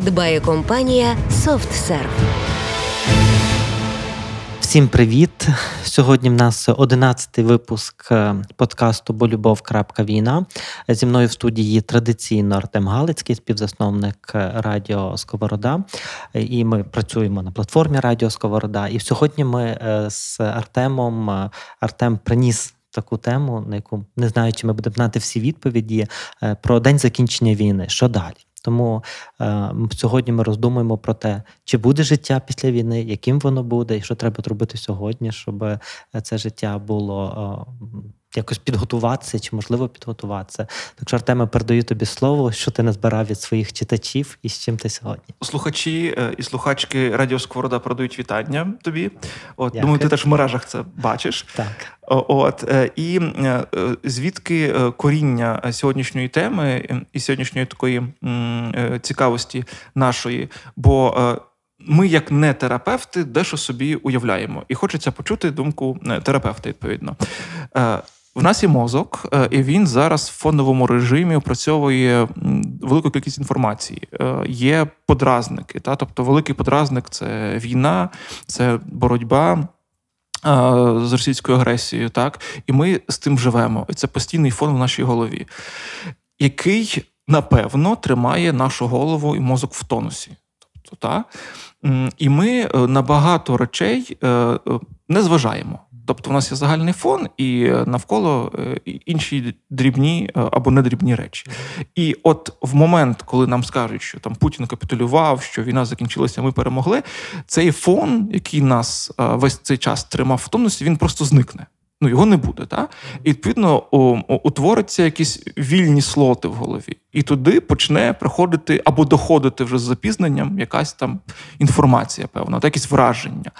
дбає компанія SoftServe. Всім привіт! Сьогодні в нас одинадцятий випуск е, подкасту Бо любов. Війна. Зі мною в студії традиційно Артем Галицький, співзасновник е, Радіо Сковорода. І ми працюємо на платформі Радіо Сковорода. І сьогодні ми е, з Артемом Артем приніс. Таку тему, на яку не знаю, чи ми будемо знати всі відповіді про день закінчення війни. Що далі? Тому е, сьогодні ми роздумуємо про те, чи буде життя після війни, яким воно буде, і що треба зробити сьогодні, щоб е, це життя було е, якось підготуватися, чи можливо підготуватися. Так що, Артеме, передаю тобі слово, що ти назбирав від своїх читачів і з чим ти сьогодні. Слухачі е, і слухачки Радіо Сковорода передають вітання тобі. От Думаю, ти теж в мережах це бачиш. Так. От е, І е, звідки коріння сьогоднішньої теми і сьогоднішньої такої цікавості нашої. бо ми, як не терапевти, дещо собі уявляємо, і хочеться почути думку терапевта. Відповідно, в нас є мозок, е, і він зараз в фондовому режимі опрацьовує велику кількість інформації. Е, є подразники, та тобто великий подразник це війна, це боротьба. Е, з російською агресією, так, і ми з тим живемо. І це постійний фон в нашій голові, який напевно тримає нашу голову і мозок в тонусі. Тобто, так? І ми на багато речей не зважаємо. Тобто, у нас є загальний фон, і е, навколо е, інші дрібні е, або недрібні речі. І от в момент, коли нам скажуть, що там Путін капітулював, що війна закінчилася, ми перемогли. Цей фон, який нас весь цей час тримав в тонусі, він просто зникне ну його не буде. Так? І відповідно утвориться якісь вільні слоти в голові. І туди почне приходити або доходити вже з запізненням якась там інформація, певна, та якісь враження.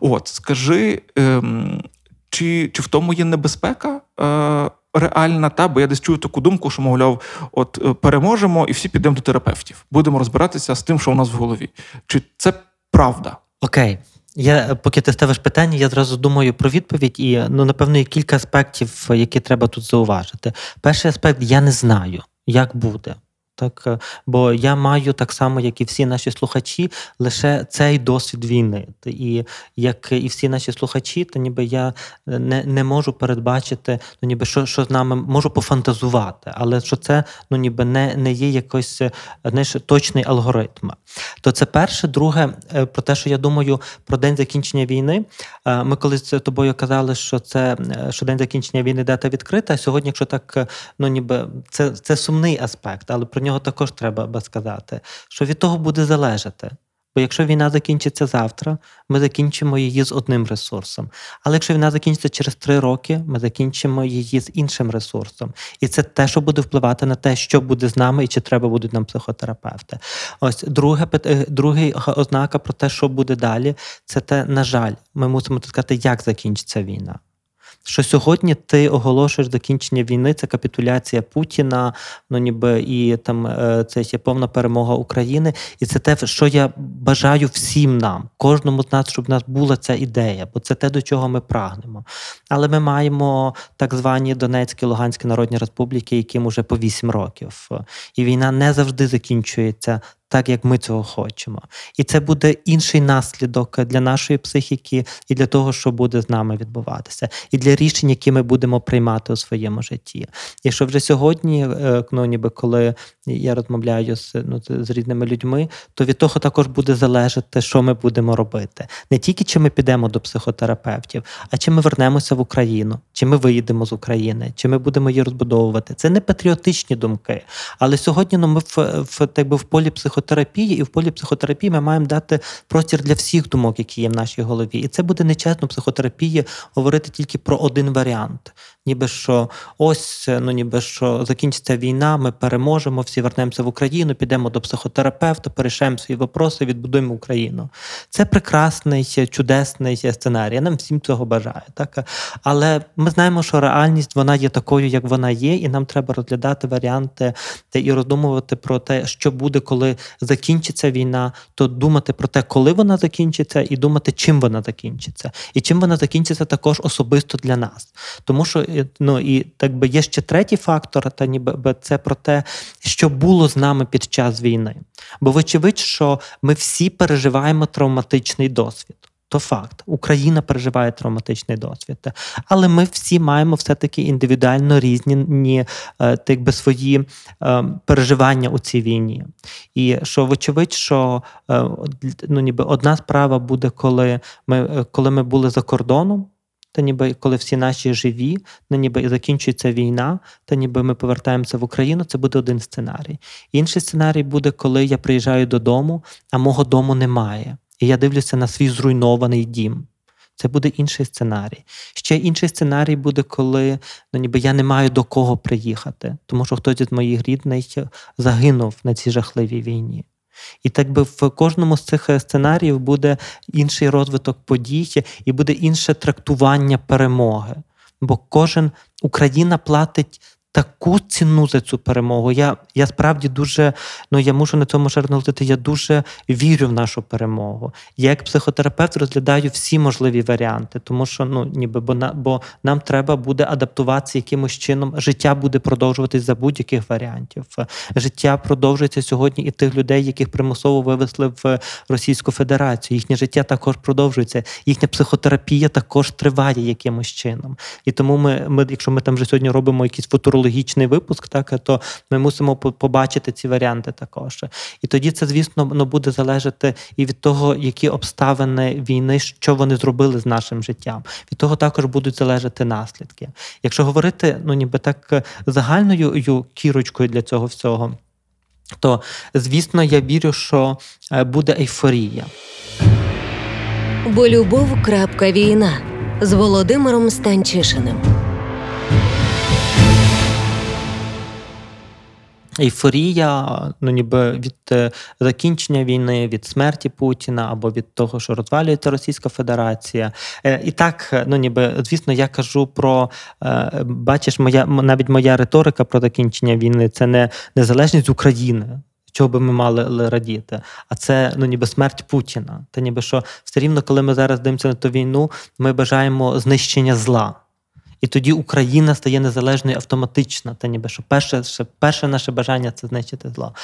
От, скажи, ем, чи чи в тому є небезпека? Е, Реальна, та бо я десь чую таку думку, що, мовляв, от е, переможемо і всі підемо до терапевтів. Будемо розбиратися з тим, що у нас в голові. Чи це правда? Окей, я поки ти ставиш питання, я зразу думаю про відповідь, і ну напевно є кілька аспектів, які треба тут зауважити. Перший аспект я не знаю, як буде. Так, е, Бо я маю так само, як і всі наші слухачі, лише цей досвід війни. І як і всі наші слухачі, то ніби я не не можу передбачити, ну ніби що що з нами можу пофантазувати, але що це ну ніби не не є якийсь знаєш, точний алгоритм. То це перше, друге, е, про те, що я думаю про день закінчення війни. Е, ми колись з тобою казали, що це що день закінчення війни дата відкрита. Сьогодні, якщо так, ну ніби це, це сумний аспект, але про нього нього також треба сказати, що від того буде залежати. Бо якщо війна закінчиться завтра, ми закінчимо її з одним ресурсом. Але якщо війна закінчиться через три роки, ми закінчимо її з іншим ресурсом. І це те, що буде впливати на те, що буде з нами і чи треба будуть нам психотерапевти. Ось друге е, другий ознака про те, що буде далі, це те, на жаль, ми мусимо сказати, як закінчиться війна що сьогодні ти оголошуєш закінчення війни, це капітуляція Путіна, ну ніби і там е, це є повна перемога України. І це те, що я бажаю всім нам, кожному з нас, щоб в нас була ця ідея, бо це те, до чого ми прагнемо. Але ми маємо так звані Донецькі Луганські Народні Республіки, яким уже по вісім років. І війна не завжди закінчується так як ми цього хочемо. І це буде інший наслідок для нашої психіки і для того, що буде з нами відбуватися, і для рішень, які ми будемо приймати у своєму житті. І що вже сьогодні, е, ну ніби коли я розмовляю з ну, з різними людьми, то від того також буде залежати, що ми будемо робити. Не тільки чи ми підемо до психотерапевтів, а чи ми вернемося в Україну, чи ми виїдемо з України, чи ми будемо її розбудовувати. Це не патріотичні думки. Але сьогодні ну, ми в в, так би, в полі психотерапії психотерапії, і в полі психотерапії ми маємо дати простір для всіх думок, які є в нашій голові. І це буде нечесно психотерапії говорити тільки про один варіант. Ніби що ось, ну ніби що закінчиться війна, ми переможемо, всі вернемося в Україну, підемо до психотерапевта, порішаємо свої вопроси, відбудуємо Україну. Це прекрасний, чудесний сценарій. Я нам всім цього бажаю. Так? Але ми знаємо, що реальність вона є такою, як вона є, і нам треба розглядати варіанти і роздумувати про те, що буде, коли закінчиться війна, то думати про те, коли вона закінчиться, і думати, чим вона закінчиться, і чим вона закінчиться також особисто для нас. Тому що ну і так би є ще третій фактор, та ніби це про те, що було з нами під час війни. Бо вочевидь, що ми всі переживаємо травматичний досвід. То факт, Україна переживає травматичний досвід, але ми всі маємо все-таки індивідуально різні так би, свої е, переживання у цій війні. І що, вочевидь, що е, ну, ніби одна справа буде, коли ми, е, коли ми були за кордоном. Та ніби коли всі наші живі, та ніби закінчується війна, та ніби ми повертаємося в Україну, це буде один сценарій. Інший сценарій буде, коли я приїжджаю додому, а мого дому немає. І я дивлюся на свій зруйнований дім. Це буде інший сценарій. Ще інший сценарій буде, коли ну, ніби я не маю до кого приїхати, тому що хтось із моїх рідних загинув на цій жахливій війні. І так би в кожному з цих сценаріїв буде інший розвиток подій і буде інше трактування перемоги. Бо кожен Україна платить таку ціну за цю перемогу. Я я справді дуже, ну я мушу на цьому ще я дуже вірю в нашу перемогу. Я як психотерапевт розглядаю всі можливі варіанти, тому що ну ніби бо на бо нам треба буде адаптуватися якимось чином. Життя буде продовжуватись за будь-яких варіантів. Життя продовжується сьогодні і тих людей, яких примусово вивезли в Російську Федерацію. Їхнє життя також продовжується, їхня психотерапія також триває якимось чином. І тому ми, ми якщо ми там вже сьогодні робимо якісь футуро футурологічний випуск, так то ми мусимо побачити ці варіанти також. І тоді це, звісно, ну, буде залежати і від того, які обставини війни, що вони зробили з нашим життям. Від того також будуть залежати наслідки. Якщо говорити, ну ніби так загальною кірочкою для цього всього, то звісно, я вірю, що е, буде ейфорія. Бо любов. крапка Війна з Володимиром Станчишиним. Ейфорія, ну ніби від е, закінчення війни, від смерті Путіна або від того, що розвалюється Російська Федерація. Е, і так, ну ніби звісно, я кажу про е, бачиш, моя навіть моя риторика про закінчення війни це не незалежність України. Чого би ми мали радіти? А це ну ніби смерть Путіна. Та ніби що все рівно, коли ми зараз дивимося на ту війну, ми бажаємо знищення зла. І тоді Україна стає незалежною автоматично. Та ніби що перше ще, перше наше бажання це знищити зло.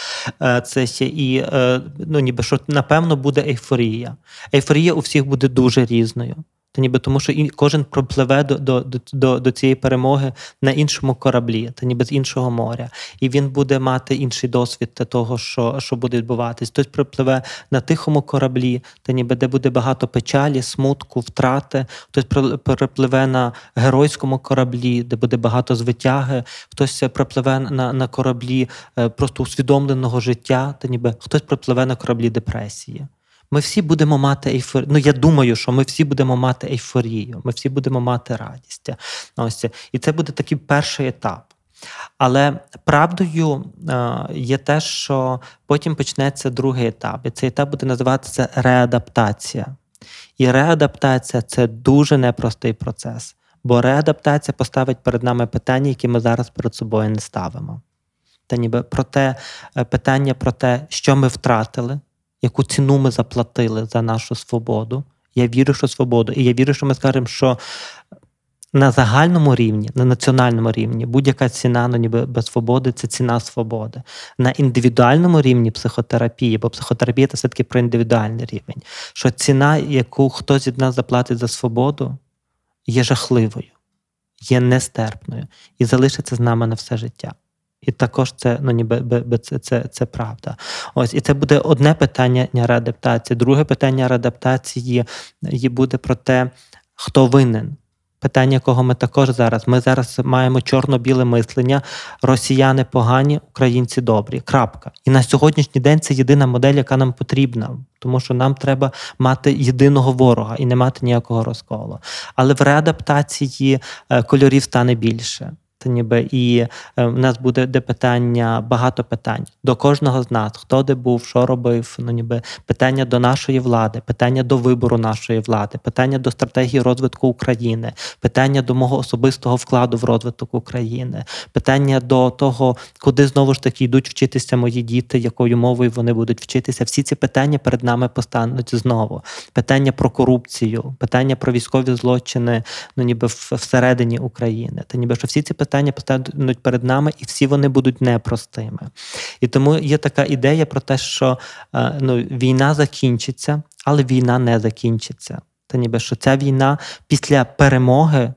Е, це ще і е, ну, ніби що напевно буде ейфорія. Ейфорія у всіх буде дуже різною. Та ніби тому, що і кожен пропливе до до, до, до цієї перемоги на іншому кораблі, та ніби з іншого моря, і він буде мати інший досвід того, що що буде відбуватись. Хтось пропливе на тихому кораблі, та ніби де буде багато печалі, смутку, втрати. Хтось пропливе на геройському кораблі, де буде багато звитяги, хтось пропливе на на кораблі е, просто усвідомленого життя, та ніби хтось пропливе на кораблі депресії. Ми всі будемо мати ейфорію. Ну, я думаю, що ми всі будемо мати ейфорію, ми всі будемо мати радість. Ось І це буде такий перший етап. Але правдою е, є те, що потім почнеться другий етап. І цей етап буде називатися реадаптація. І реадаптація це дуже непростий процес, бо реадаптація поставить перед нами питання, які ми зараз перед собою не ставимо. Та ніби про те е, питання про те, що ми втратили, яку ціну ми заплатили за нашу свободу. Я вірю, що свободу. І я вірю, що ми скажемо, що на загальному рівні, на національному рівні, будь-яка ціна ну, ніби без свободи це ціна свободи. На індивідуальному рівні психотерапії, бо психотерапія це все-таки про індивідуальний рівень. Що ціна, яку хтось від нас заплатить за свободу, є жахливою, є нестерпною і залишиться з нами на все життя. І також це ну ніби це, це це, правда. Ось і це буде одне питання реадаптації. Друге питання реадаптації буде про те, хто винен. Питання, якого ми також зараз. Ми зараз маємо чорно-біле мислення. Росіяни погані, українці добрі. Крапка. І на сьогоднішній день це єдина модель, яка нам потрібна, тому що нам треба мати єдиного ворога і не мати ніякого розколу. Але в реадаптації е, кольорів стане більше. Та ніби і е, в нас буде де питання, багато питань до кожного з нас, хто де був, що робив. Ну ніби питання до нашої влади, питання до вибору нашої влади, питання до стратегії розвитку України, питання до мого особистого вкладу в розвиток України, питання до того, куди знову ж таки йдуть вчитися мої діти, якою мовою вони будуть вчитися. Всі ці питання перед нами постануть знову. Питання про корупцію, питання про військові злочини, ну ніби всередині України. Та ніби що всі ці питання постануть перед нами, і всі вони будуть непростими. І тому є така ідея про те, що е, ну, війна закінчиться, але війна не закінчиться. Та ніби що ця війна після перемоги.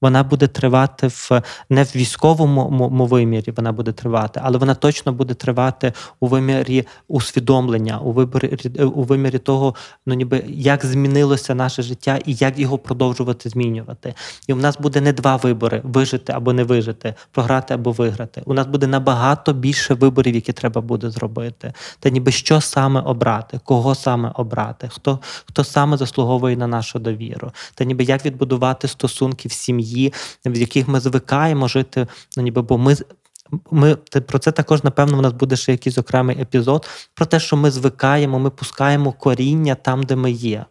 Вона буде тривати в не в військовому вимірі, вона буде тривати, але вона точно буде тривати у вимірі усвідомлення, у виборі у вимірі того, ну ніби як змінилося наше життя і як його продовжувати змінювати. І в нас буде не два вибори: вижити або не вижити, програти або виграти. У нас буде набагато більше виборів, які треба буде зробити. Та ніби що саме обрати, кого саме обрати, хто, хто саме заслуговує на нашу довіру, та ніби як відбудувати стосунки в сім'ї, в яких ми звикаємо жити, ну ніби бо ми. Ми про це також, напевно, у нас буде ще якийсь окремий епізод про те, що ми звикаємо, ми пускаємо коріння там, де ми є.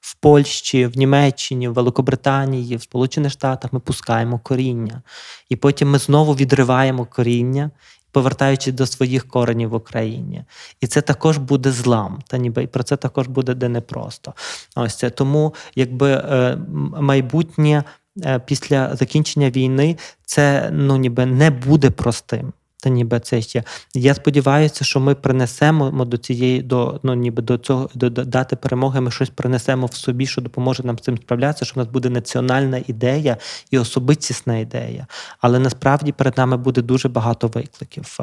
В Польщі, в Німеччині, в Великобританії, в Сполучених Штатах ми пускаємо коріння. І потім ми знову відриваємо коріння, повертаючись до своїх коренів в Україні. І це також буде злам. Та ніби і про це також буде де непросто. Ось це тому, якби е, майбутнє після закінчення війни це ну ніби не буде простим. Та ніби це ще. Я сподіваюся, що ми принесемо до цієї, до ну ніби до цього до, до дати перемоги. Ми щось принесемо в собі, що допоможе нам з цим справлятися. Що в нас буде національна ідея і особистісна ідея. Але насправді перед нами буде дуже багато викликів.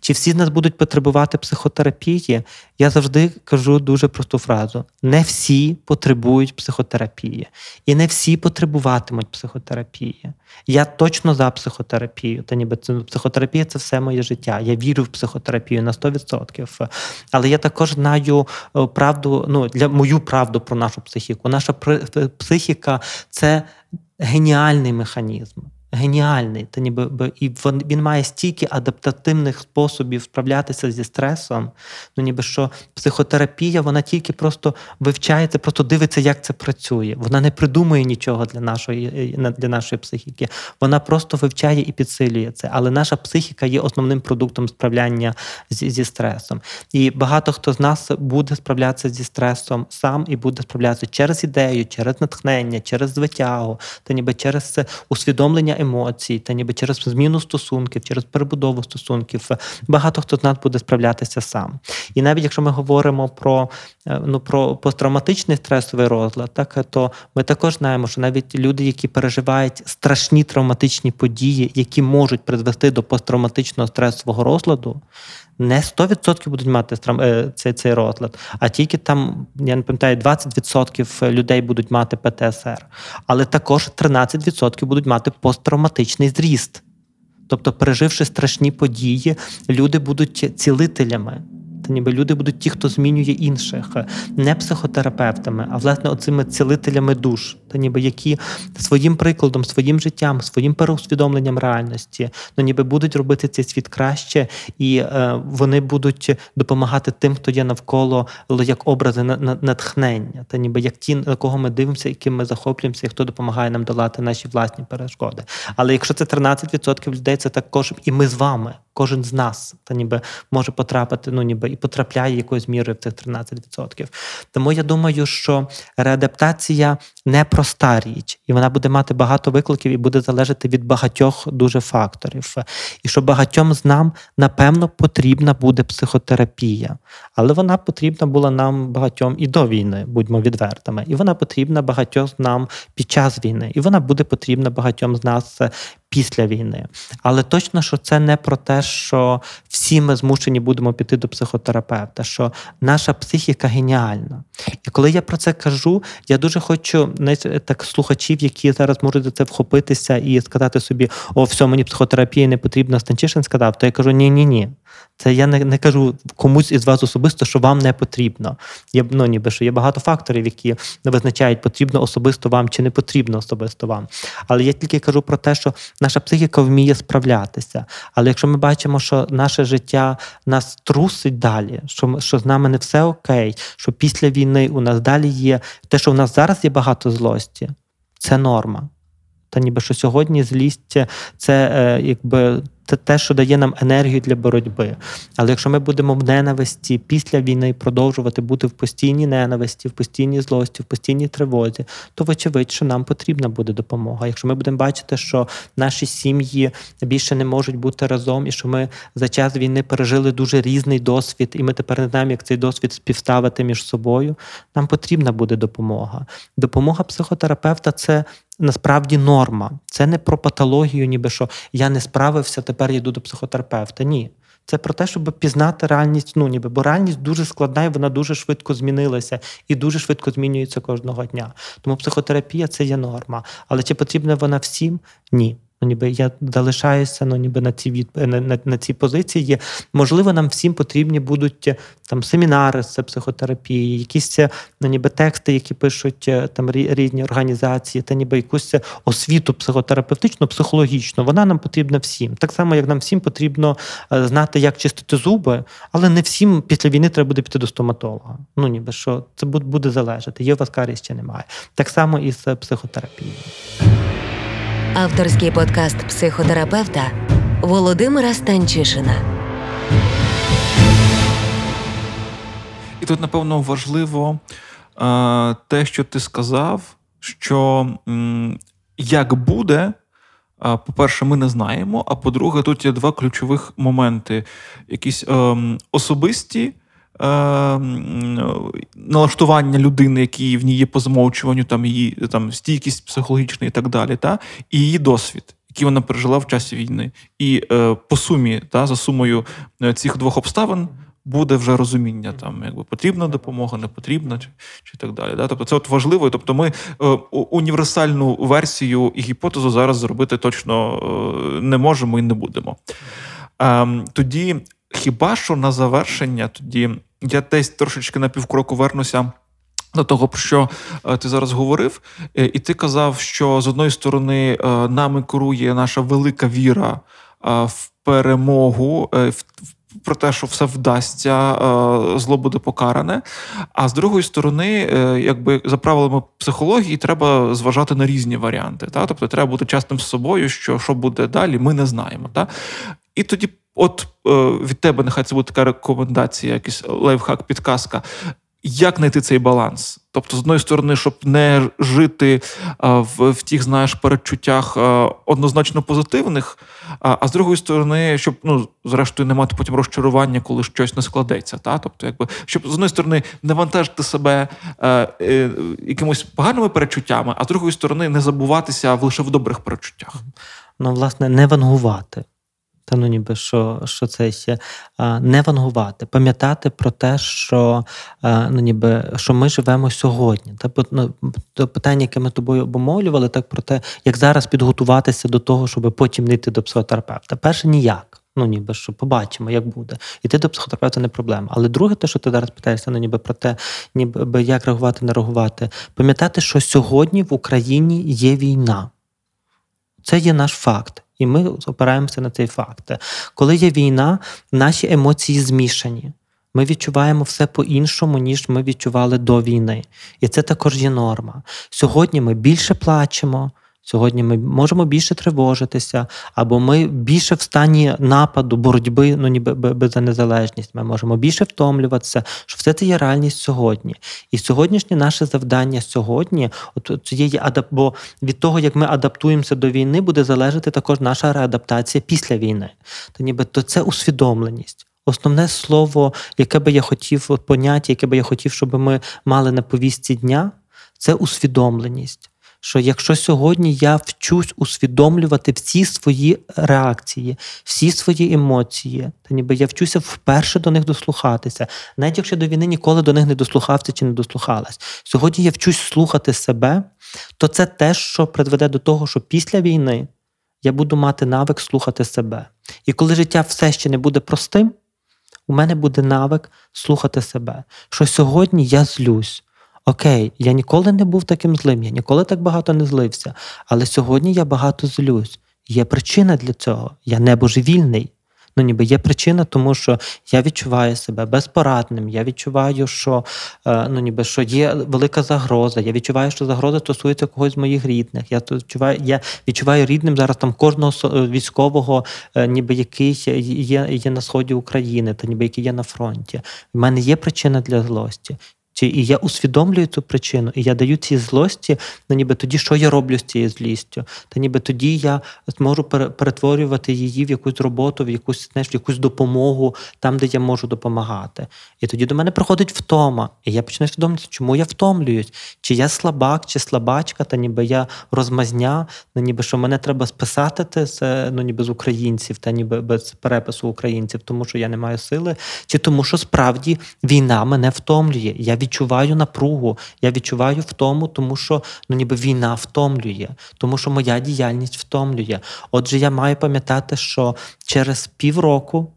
Чи всі з нас будуть потребувати психотерапії? Я завжди кажу дуже просту фразу: не всі потребують психотерапії, і не всі потребуватимуть психотерапії. Я точно за психотерапію. Та ніби це психотерапія це все моє життя. Я вірю в психотерапію на 100%. Але я також знаю е, правду, ну для мою правду про нашу психіку. Наша психіка це геніальний механізм. Геніальний, та ніби би- і він, має стільки адаптативних способів справлятися зі стресом. Ну ніби що психотерапія, вона тільки просто вивчається, просто дивиться, як це працює. Вона не придумує нічого для нашої е, для нашої психіки. Вона просто вивчає і підсилює це. Але наша психіка є основним продуктом справляння зі, зі стресом. І багато хто з нас буде справлятися зі стресом сам і буде справлятися через ідею, через натхнення, через звитягу, та ніби через це усвідомлення емоцій, та ніби через зміну стосунків, через перебудову стосунків. Багато хто з нас буде справлятися сам. І навіть якщо ми говоримо про, е, ну, про посттравматичний стресовий розлад, так то ми також знаємо, що навіть люди, які переживають страшні травматичні події, які можуть призвести до посттравматичного стресового розладу, не 100% будуть мати е, цей, цей розлад, а тільки там, я не пам'ятаю, 20% людей будуть мати ПТСР, але також 13% будуть мати посттравматичний зріст. Тобто, переживши страшні події, люди будуть цілителями. Ніби люди будуть ті, хто змінює інших, не психотерапевтами, а власне оцими цілителями душ, та ніби які своїм прикладом, своїм життям, своїм переусвідомленням реальності, ну ніби будуть робити цей світ краще, і е, вони будуть допомагати тим, хто є навколо як образи на, на, натхнення, та ніби як ті, на кого ми дивимося, яким ми захоплюємося, і хто допомагає нам долати наші власні перешкоди. Але якщо це 13% людей, це також і ми з вами. Кожен з нас та ніби може потрапити, ну ніби і потрапляє якоюсь мірою в цих 13%. Тому я думаю, що реадаптація не проста річ, і вона буде мати багато викликів і буде залежати від багатьох дуже факторів. І що багатьом з нам напевно потрібна буде психотерапія, але вона потрібна була нам багатьом і до війни, будьмо відвертими, і вона потрібна багатьом з нам під час війни, і вона буде потрібна багатьом з нас після війни. Але точно, що це не про те, що всі ми змушені будемо піти до психотерапевта, що наша психіка геніальна. І коли я про це кажу, я дуже хочу знаєте, так слухачів, які зараз можуть за це вхопитися і сказати собі: о, все, мені психотерапія не потрібна, Станчишин сказав, то я кажу: ні, ні, ні. Це я не, не кажу комусь із вас особисто, що вам не потрібно. Є ну, ніби що є багато факторів, які не визначають, потрібно особисто вам чи не потрібно особисто вам. Але я тільки кажу про те, що наша психіка вміє справлятися. Але якщо ми бачимо, що наше життя нас трусить далі, що що з нами не все окей, що після війни у нас далі є те, що у нас зараз є багато злості, це норма. Та ніби що сьогодні злість це е, якби це те, що дає нам енергію для боротьби. Але якщо ми будемо в ненависті після війни продовжувати бути в постійній ненависті, в постійній злості, в постійній тривозі, то вочевидь, що нам потрібна буде допомога. Якщо ми будемо бачити, що наші сім'ї більше не можуть бути разом, і що ми за час війни пережили дуже різний досвід, і ми тепер не знаємо, як цей досвід співставити між собою, нам потрібна буде допомога. Допомога психотерапевта це насправді норма. Це не про патологію, ніби що я не справився, тепер йду до психотерапевта. Ні. Це про те, щоб пізнати реальність, ну ніби, бо реальність дуже складна і вона дуже швидко змінилася і дуже швидко змінюється кожного дня. Тому психотерапія це є норма. Але чи потрібна вона всім? Ні. Ну, ніби я залишаюся ну, ніби на цій від... на, на, на цій позиції. Можливо, нам всім потрібні будуть там семінари з психотерапії, якісь ну, ніби тексти, які пишуть там різні організації, та ніби якусь освіту психотерапевтичну, психологічну. Вона нам потрібна всім. Так само, як нам всім потрібно знати, як чистити зуби, але не всім після війни треба буде піти до стоматолога. Ну ніби що це буде залежати. Є у вас карі ще немає. Так само і з психотерапією. Авторський подкаст психотерапевта Володимира Станчишина. І тут, напевно, важливо е, те, що ти сказав, що як буде. По-перше, ми не знаємо. А по-друге, тут є два ключових моменти: якісь е, особисті е, налаштування людини, які в ній є по замовчуванню, там її там стійкість психологічна і так далі, та і її досвід, який вона пережила в часі війни. І е, по сумі, та за сумою е, цих двох обставин. Буде вже розуміння, там якби потрібна допомога, не потрібна, чи чи так далі. Да? Тобто це от важливо. Тобто, ми е, універсальну версію і гіпотезу зараз зробити точно е, не можемо і не будемо. Е, тоді, хіба що на завершення, тоді я десь трошечки на півкроку вернуся. До того, про що ти зараз говорив, і ти казав, що з одної сторони нами керує наша велика віра в перемогу, про те, що все вдасться, зло буде покаране. А з другої сторони, якби за правилами психології, треба зважати на різні варіанти. Та? Тобто треба бути чесним з собою, що що буде далі, ми не знаємо. Та? І тоді, от від тебе, нехай це буде така рекомендація, якийсь лайфхак, підказка. Як знайти цей баланс? Тобто, з одної сторони, щоб не жити в в тих, знаєш, передчуттях однозначно позитивних, а з другої сторони, щоб ну, зрештою не мати потім розчарування, коли щось не складеться. Та? Тобто, якби щоб з одної сторони не вантажити себе е, е, якимось поганими передчуттями, а з другої сторони, не забуватися лише в добрих передчуттях. Ну, власне, не вангувати. Та ну ніби що що це ще не вангувати, пам'ятати про те, що ну ніби що ми живемо сьогодні. Та ну, питання, яке ми тобою обумовлювали, так про те, як зараз підготуватися до того, щоб потім не йти до психотерапевта. Перше ніяк. Ну, ніби що побачимо, як буде. Іти до психотерапевта не проблема. Але друге, те, що ти зараз питаєшся, ну ніби про те, ніби як реагувати, не реагувати. Пам'ятати, що сьогодні в Україні є війна. Це є наш факт. І ми опираємося на цей факт. Коли є війна, наші емоції змішані. Ми відчуваємо все по-іншому, ніж ми відчували до війни. І це також є норма. Сьогодні ми більше плачемо, Сьогодні ми можемо більше тривожитися, або ми більше в стані нападу, боротьби, ну ніби за незалежність. Ми можемо більше втомлюватися, що все це є реальність сьогодні. І сьогоднішнє наше завдання сьогодні, от цієї бо від того, як ми адаптуємося до війни, буде залежати також наша реадаптація після війни. То ніби то це усвідомленість. Основне слово, яке би я хотів поняття, яке би я хотів, щоб ми мали на повістці дня, це усвідомленість що якщо сьогодні я вчусь усвідомлювати всі свої реакції, всі свої емоції, то ніби я вчуся вперше до них дослухатися, навіть якщо до війни ніколи до них не дослухався чи не дослухалась. Сьогодні я вчусь слухати себе, то це те, що призведе до того, що після війни я буду мати навик слухати себе. І коли життя все ще не буде простим, у мене буде навик слухати себе. Що сьогодні я злюсь. Окей, я ніколи не був таким злим, я ніколи так багато не злився. Але сьогодні я багато злюсь. Є причина для цього. Я не божевільний. Ну, ніби є причина, тому що я відчуваю себе безпорадним. Я відчуваю, що е, ну, ніби що є велика загроза. Я відчуваю, що загроза стосується когось з моїх рідних. Я відчуваю, я відчуваю рідним зараз там кожного е, військового, е, ніби який є, є на сході України, та ніби який є на фронті. У мене є причина для злості. Чи і я усвідомлюю цю причину, і я даю цій злості, ну ніби тоді, що я роблю з цією злістю? Та ніби тоді я зможу перетворювати її в якусь роботу, в якусь знаєш, в якусь допомогу там, де я можу допомагати. І тоді до мене приходить втома, і я починаю усвідомлювати, чому я втомлююсь, чи я слабак, чи слабачка, та ніби я розмазня, ну ніби що мене треба списати з ну ніби з українців, та ніби без перепису українців, тому що я не маю сили, чи тому, що справді війна мене втомлює. Я відчуваю напругу, я відчуваю втому, тому що ну ніби війна втомлює, тому що моя діяльність втомлює. Отже, я маю пам'ятати, що через півроку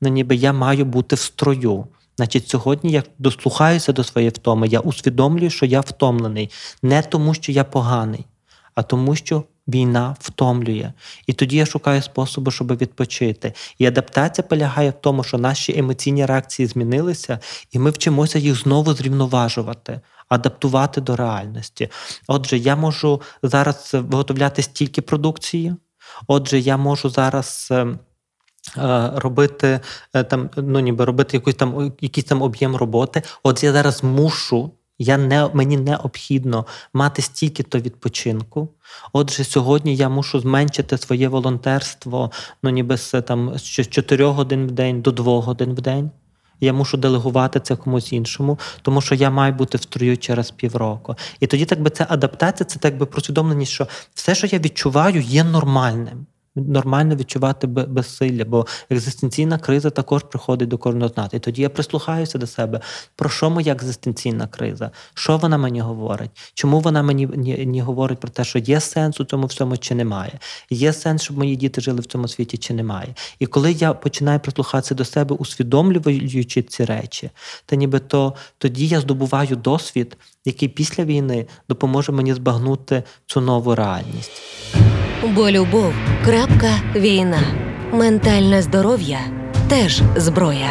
ну ніби я маю бути в строю. Значить, сьогодні я дослухаюся до своєї втоми, я усвідомлюю, що я втомлений не тому, що я поганий, а тому, що війна втомлює. І тоді я шукаю способу, щоб відпочити. І адаптація полягає в тому, що наші емоційні реакції змінилися, і ми вчимося їх знову зрівноважувати. Адаптувати до реальності. Отже, я можу зараз виготовляти стільки продукції. Отже, я можу зараз е, е, робити е, там, ну ніби робити якийсь там якийсь там об'єм роботи. От я зараз мушу. Я не мені необхідно мати стільки-то відпочинку. Отже, сьогодні я мушу зменшити своє волонтерство, ну ніби з там з 4 годин в день до 2 годин в день. Я мушу делегувати це комусь іншому, тому що я маю бути в строю через півроку. І тоді, так би це адаптація, це так би просвідомленість, що все, що я відчуваю, є нормальним. Нормально відчувати бе- безсилля, бо екзистенційна криза також приходить до кожного з нас. І тоді я прислухаюся до себе. Про що моя екзистенційна криза? Що вона мені говорить? Чому вона мені ні, ні говорить про те, що є сенс у цьому всьому чи немає? Є сенс, щоб мої діти жили в цьому світі чи немає? І коли я починаю прислухатися до себе, усвідомлюючи ці речі, то ніби то тоді я здобуваю досвід, який після війни допоможе мені збагнути цю нову реальність. Бо любов крапка війна. Ментальне здоров'я теж зброя.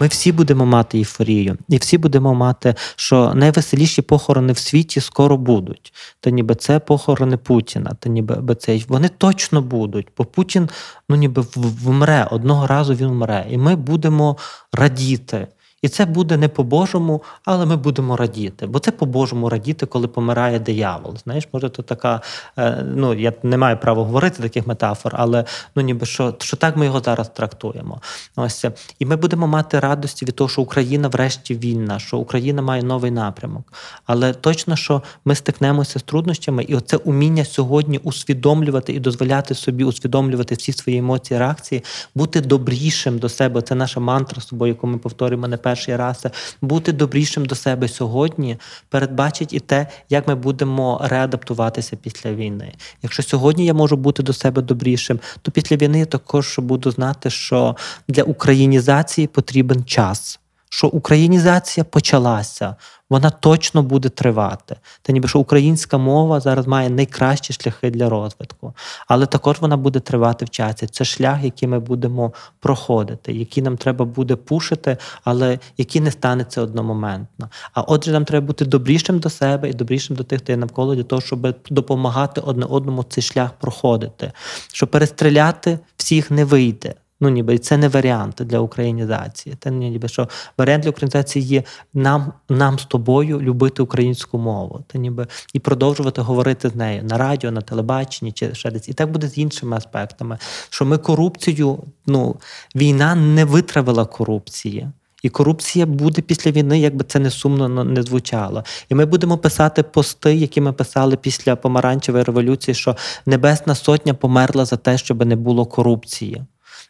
Ми всі будемо мати ейфорію, і всі будемо мати, що найвеселіші похорони в світі скоро будуть. Та ніби це похорони Путіна, та ніби би це вони точно будуть, бо Путін ну ніби вмре одного разу він вмре, і ми будемо радіти. І це буде не по-божому, але ми будемо радіти. Бо це по-божому радіти, коли помирає диявол. Знаєш, може, то така, е, ну я не маю права говорити таких метафор, але ну ніби що, що так ми його зараз трактуємо. Ось і ми будемо мати радості від того, що Україна врешті вільна, що Україна має новий напрямок. Але точно, що ми стикнемося з труднощами, і оце уміння сьогодні усвідомлювати і дозволяти собі усвідомлювати всі свої емоції, реакції, бути добрішим до себе. Це наша мантра з собою, яку ми повторюємо не перший раз. Бути добрішим до себе сьогодні передбачить і те, як ми будемо реадаптуватися після війни. Якщо сьогодні я можу бути до себе добрішим, то після війни я також буду знати, що для українізації потрібен час. Що українізація почалася, вона точно буде тривати. Та ніби що українська мова зараз має найкращі шляхи для розвитку, але також вона буде тривати в часі. Це шлях, який ми будемо проходити, який нам треба буде пушити, але який не станеться одномоментно. А отже, нам треба бути добрішим до себе і добрішим до тих, хто є навколо, для того, щоб допомагати одне одному цей шлях проходити. Що перестріляти всіх не вийде. Ну, ніби це не варіант для українізації. Це ніби що варіант для українізації є нам, нам з тобою любити українську мову, та ніби і продовжувати говорити з нею на радіо, на телебаченні чи ще десь. І так буде з іншими аспектами. Що ми корупцію, ну війна не витравила корупції. І корупція буде після війни, якби це не сумно не звучало. І ми будемо писати пости, які ми писали після помаранчевої революції, що Небесна Сотня померла за те, щоб не було корупції.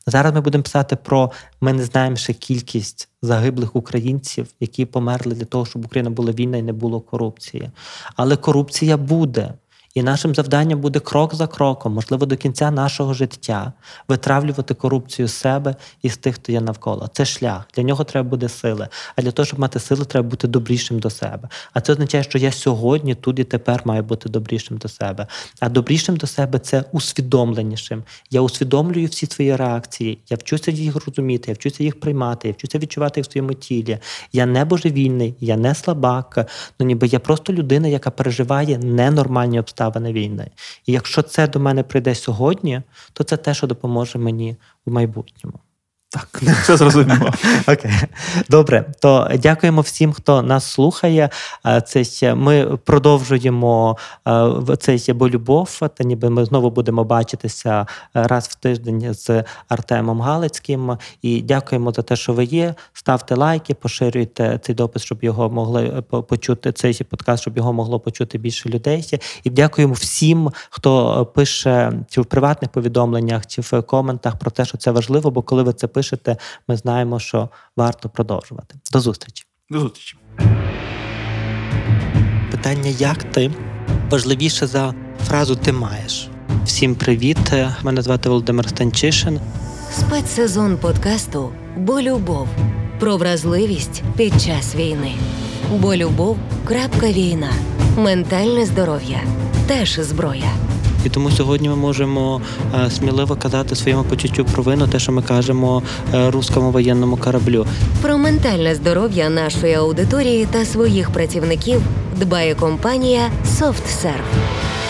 Зараз ми будемо писати про ми не знаємо ще кількість загиблих українців, які померли для того, щоб Україна була війна і не було корупції. Але корупція буде. І нашим завданням буде крок за кроком, можливо, до кінця нашого життя, витравлювати корупцію з себе і з тих, хто є навколо. Це шлях. Для нього треба буде сили. А для того, щоб мати сили, треба бути добрішим до себе. А це означає, що я сьогодні, тут і тепер маю бути добрішим до себе. А добрішим до себе це усвідомленішим. Я усвідомлюю всі свої реакції. Я вчуся їх розуміти, я вчуся їх приймати, я вчуся відчувати їх в своєму тілі. Я не божевільний, я не слабак. Ну ніби я просто людина, яка переживає ненормальні обставини війни. І якщо це до мене прийде сьогодні, то це те, що допоможе мені в майбутньому. Так, все зрозуміло. Окей, добре. То дякуємо всім, хто нас слухає. Це ми продовжуємо цей бо любов. Та ніби ми знову будемо бачитися раз в тиждень з Артемом Галицьким. І дякуємо за те, що ви є. Ставте лайки, поширюйте цей допис, щоб його могли е, почути. Цей подкаст, щоб його могло почути більше людей. І дякуємо всім, хто пише чи в приватних повідомленнях, чи в коментах про те, що це важливо, бо коли ви це пишете, ми знаємо, що варто продовжувати. До зустрічі. До зустрічі. Питання, як ти важливіше за фразу ти маєш. Всім привіт! Мене звати Володимир Станчишин. Спецсезон подкасту Бо любов про вразливість під час війни. Бо любов. крапка війна. Ментальне здоров'я теж зброя. І тому сьогодні ми можемо е, сміливо казати своєму почуттю провину, те, що ми кажемо рускому воєнному кораблю. Про ментальне здоров'я нашої аудиторії та своїх працівників дбає компанія SoftServe.